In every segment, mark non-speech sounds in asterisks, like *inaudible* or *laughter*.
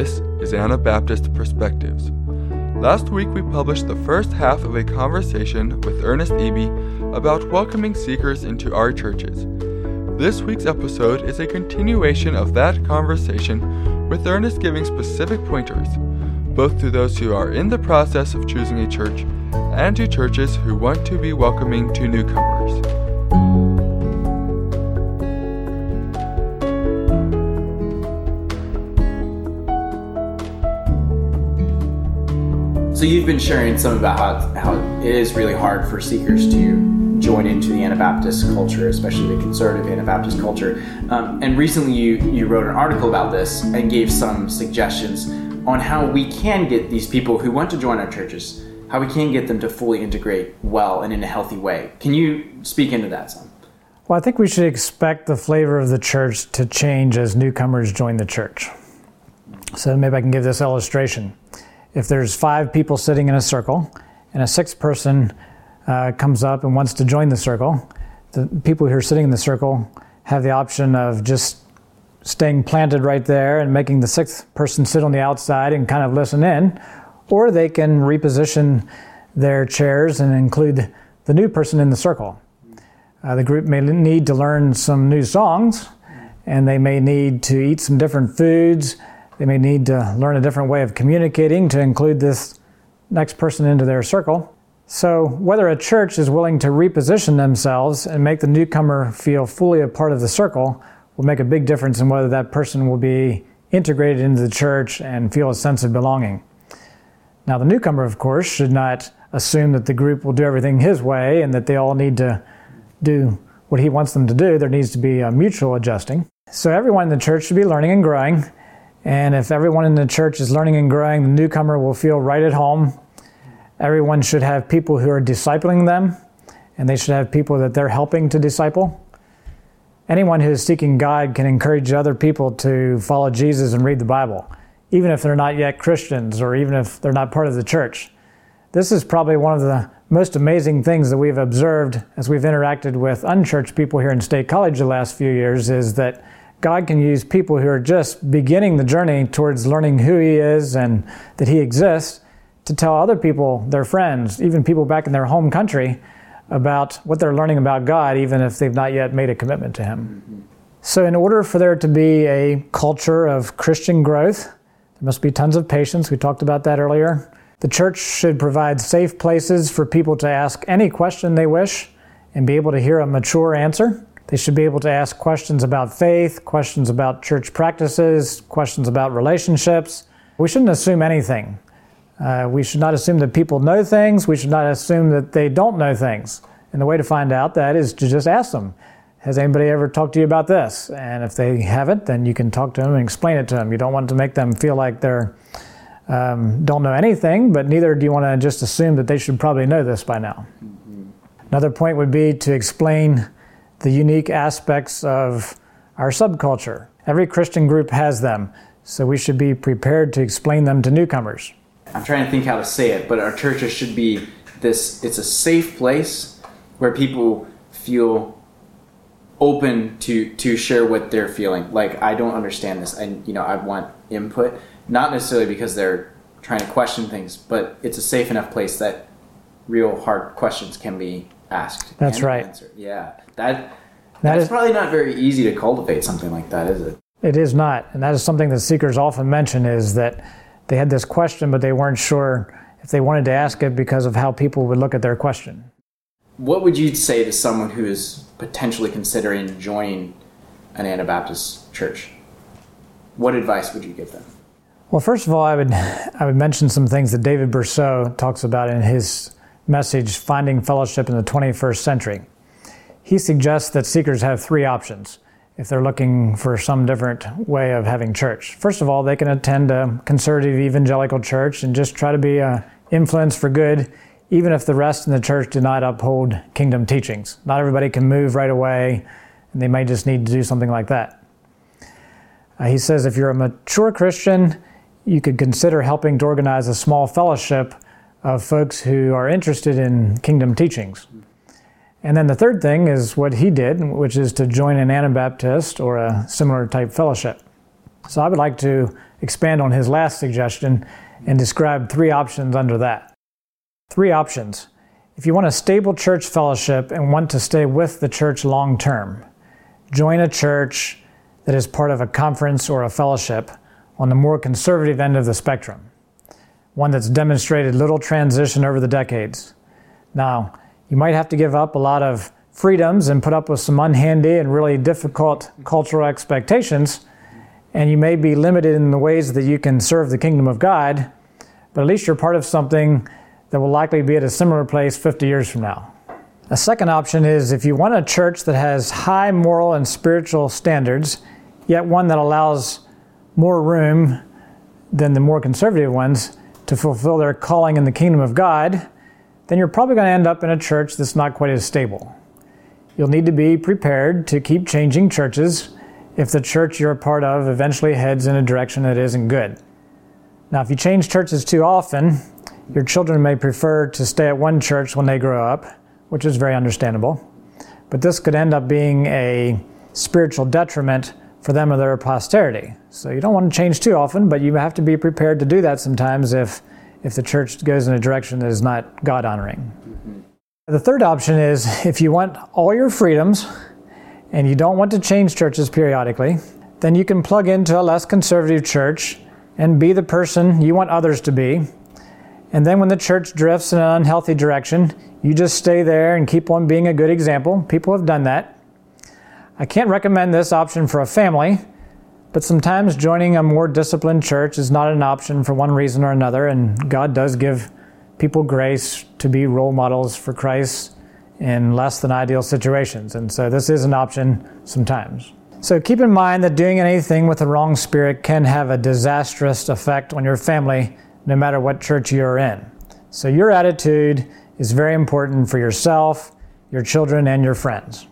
This is Anabaptist Perspectives. Last week we published the first half of a conversation with Ernest Eby about welcoming seekers into our churches. This week's episode is a continuation of that conversation with Ernest giving specific pointers, both to those who are in the process of choosing a church and to churches who want to be welcoming to newcomers. So you've been sharing some about how, how it is really hard for seekers to join into the Anabaptist culture, especially the conservative Anabaptist culture. Um, and recently you, you wrote an article about this and gave some suggestions on how we can get these people who want to join our churches, how we can get them to fully integrate well and in a healthy way. Can you speak into that some? Well, I think we should expect the flavor of the church to change as newcomers join the church. So maybe I can give this illustration if there's five people sitting in a circle and a sixth person uh, comes up and wants to join the circle, the people who are sitting in the circle have the option of just staying planted right there and making the sixth person sit on the outside and kind of listen in, or they can reposition their chairs and include the new person in the circle. Uh, the group may need to learn some new songs, and they may need to eat some different foods they may need to learn a different way of communicating to include this next person into their circle. So, whether a church is willing to reposition themselves and make the newcomer feel fully a part of the circle will make a big difference in whether that person will be integrated into the church and feel a sense of belonging. Now, the newcomer, of course, should not assume that the group will do everything his way and that they all need to do what he wants them to do. There needs to be a mutual adjusting. So, everyone in the church should be learning and growing and if everyone in the church is learning and growing, the newcomer will feel right at home. Everyone should have people who are discipling them, and they should have people that they're helping to disciple. Anyone who is seeking God can encourage other people to follow Jesus and read the Bible, even if they're not yet Christians or even if they're not part of the church. This is probably one of the most amazing things that we've observed as we've interacted with unchurched people here in State College the last few years is that God can use people who are just beginning the journey towards learning who He is and that He exists to tell other people, their friends, even people back in their home country, about what they're learning about God, even if they've not yet made a commitment to Him. So, in order for there to be a culture of Christian growth, there must be tons of patience. We talked about that earlier. The church should provide safe places for people to ask any question they wish and be able to hear a mature answer. They should be able to ask questions about faith, questions about church practices, questions about relationships. We shouldn't assume anything. Uh, we should not assume that people know things. We should not assume that they don't know things. And the way to find out that is to just ask them Has anybody ever talked to you about this? And if they haven't, then you can talk to them and explain it to them. You don't want to make them feel like they're um, don't know anything, but neither do you want to just assume that they should probably know this by now. Mm-hmm. Another point would be to explain the unique aspects of our subculture. Every Christian group has them, so we should be prepared to explain them to newcomers. I'm trying to think how to say it, but our churches should be this it's a safe place where people feel open to to share what they're feeling. Like I don't understand this and you know I want input, not necessarily because they're trying to question things, but it's a safe enough place that real hard questions can be asked. That's right. Answered. Yeah, that, that that's is, probably not very easy to cultivate something like that, is it? It is not, and that is something that seekers often mention is that they had this question, but they weren't sure if they wanted to ask it because of how people would look at their question. What would you say to someone who is potentially considering joining an Anabaptist church? What advice would you give them? Well, first of all, I would *laughs* I would mention some things that David Bercot talks about in his message, Finding Fellowship in the 21st Century. He suggests that seekers have three options if they're looking for some different way of having church. First of all, they can attend a conservative evangelical church and just try to be an influence for good, even if the rest in the church do not uphold kingdom teachings. Not everybody can move right away, and they may just need to do something like that. Uh, he says if you're a mature Christian, you could consider helping to organize a small fellowship of folks who are interested in kingdom teachings. And then the third thing is what he did, which is to join an Anabaptist or a similar type fellowship. So I would like to expand on his last suggestion and describe three options under that. Three options. If you want a stable church fellowship and want to stay with the church long term, join a church that is part of a conference or a fellowship on the more conservative end of the spectrum, one that's demonstrated little transition over the decades. Now, you might have to give up a lot of freedoms and put up with some unhandy and really difficult cultural expectations, and you may be limited in the ways that you can serve the kingdom of God, but at least you're part of something that will likely be at a similar place 50 years from now. A second option is if you want a church that has high moral and spiritual standards, yet one that allows more room than the more conservative ones to fulfill their calling in the kingdom of God, then you're probably going to end up in a church that's not quite as stable. You'll need to be prepared to keep changing churches if the church you're a part of eventually heads in a direction that isn't good. Now, if you change churches too often, your children may prefer to stay at one church when they grow up, which is very understandable. But this could end up being a spiritual detriment for them or their posterity. So you don't want to change too often, but you have to be prepared to do that sometimes if, if the church goes in a direction that is not God honoring. Mm-hmm. The third option is if you want all your freedoms and you don't want to change churches periodically, then you can plug into a less conservative church and be the person you want others to be. And then when the church drifts in an unhealthy direction, you just stay there and keep on being a good example. People have done that. I can't recommend this option for a family, but sometimes joining a more disciplined church is not an option for one reason or another, and God does give people grace to be role models for Christ in less than ideal situations. And so this is an option sometimes. So keep in mind that doing anything with the wrong spirit can have a disastrous effect on your family, no matter what church you're in. So your attitude is very important for yourself, your children, and your friends.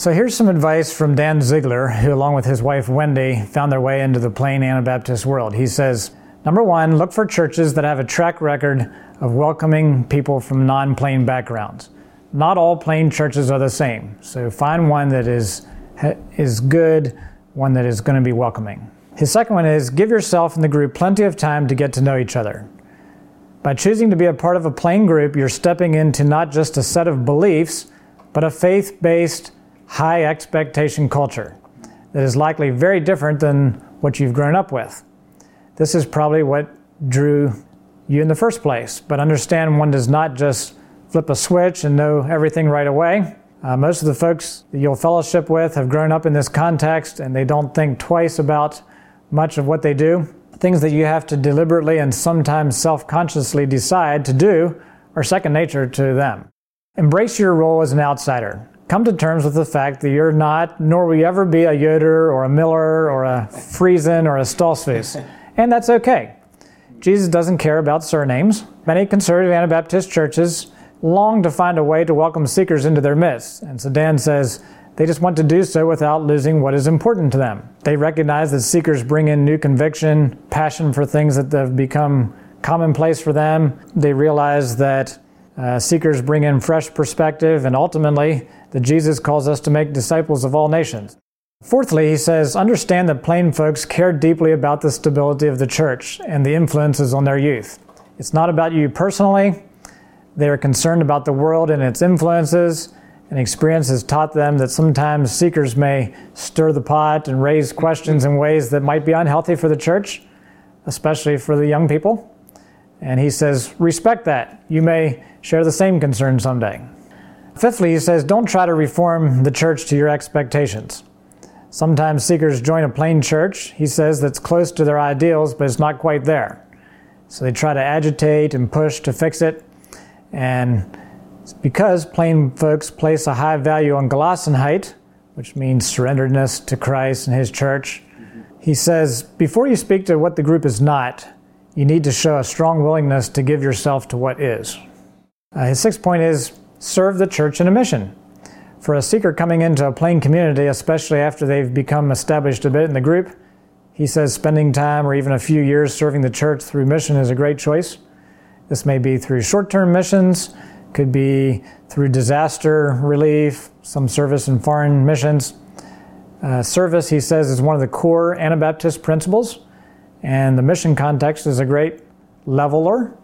So here's some advice from Dan Ziegler, who, along with his wife Wendy, found their way into the plain Anabaptist world. He says, Number one, look for churches that have a track record of welcoming people from non plain backgrounds. Not all plain churches are the same, so find one that is, is good, one that is going to be welcoming. His second one is give yourself and the group plenty of time to get to know each other. By choosing to be a part of a plain group, you're stepping into not just a set of beliefs, but a faith based high expectation culture that is likely very different than what you've grown up with. This is probably what drew you in the first place, but understand one does not just flip a switch and know everything right away. Uh, most of the folks that you'll fellowship with have grown up in this context and they don't think twice about much of what they do. Things that you have to deliberately and sometimes self consciously decide to do are second nature to them. Embrace your role as an outsider come to terms with the fact that you're not, nor will you ever be a Yoder or a Miller or a Friesen or a Stoltzfus. *laughs* And that's okay. Jesus doesn't care about surnames. Many conservative Anabaptist churches long to find a way to welcome seekers into their midst. And so Dan says they just want to do so without losing what is important to them. They recognize that seekers bring in new conviction, passion for things that have become commonplace for them. They realize that uh, seekers bring in fresh perspective, and ultimately, that Jesus calls us to make disciples of all nations. Fourthly, he says, understand that plain folks care deeply about the stability of the church and the influences on their youth. It's not about you personally. They are concerned about the world and its influences, and experience has taught them that sometimes seekers may stir the pot and raise questions in ways that might be unhealthy for the church, especially for the young people. And he says, respect that. You may share the same concern someday. Fifthly, he says, don't try to reform the church to your expectations. Sometimes seekers join a plain church, he says, that's close to their ideals, but it's not quite there. So they try to agitate and push to fix it. And because plain folks place a high value on Gelassenheit, which means surrenderedness to Christ and his church, he says, before you speak to what the group is not, you need to show a strong willingness to give yourself to what is. Uh, his sixth point is serve the church in a mission. For a seeker coming into a plain community, especially after they've become established a bit in the group, he says spending time or even a few years serving the church through mission is a great choice. This may be through short term missions, could be through disaster relief, some service in foreign missions. Uh, service, he says, is one of the core Anabaptist principles, and the mission context is a great leveler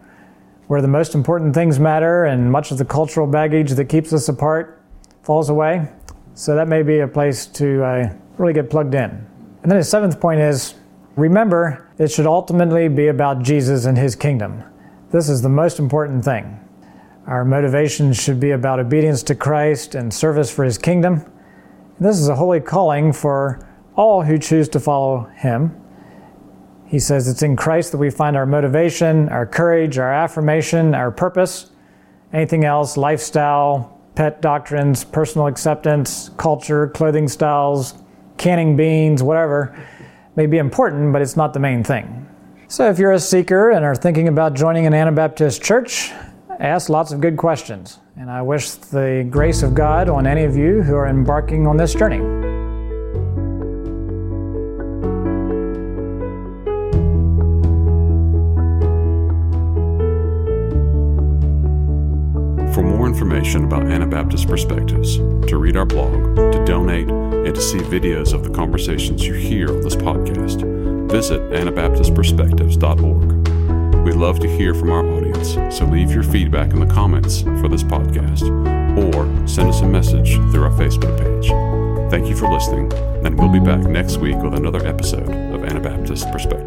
where the most important things matter and much of the cultural baggage that keeps us apart falls away. So that may be a place to uh, really get plugged in. And then his seventh point is remember, it should ultimately be about Jesus and his kingdom. This is the most important thing. Our motivation should be about obedience to Christ and service for his kingdom. This is a holy calling for all who choose to follow him. He says it's in Christ that we find our motivation, our courage, our affirmation, our purpose. Anything else, lifestyle, pet doctrines, personal acceptance, culture, clothing styles, canning beans, whatever, may be important, but it's not the main thing. So if you're a seeker and are thinking about joining an Anabaptist church, ask lots of good questions. And I wish the grace of God on any of you who are embarking on this journey. For more information about Anabaptist perspectives, to read our blog, to donate, and to see videos of the conversations you hear on this podcast, visit AnabaptistPerspectives.org. We'd love to hear from our audience, so leave your feedback in the comments for this podcast or send us a message through our Facebook page. Thank you for listening, and we'll be back next week with another episode of Anabaptist Perspectives.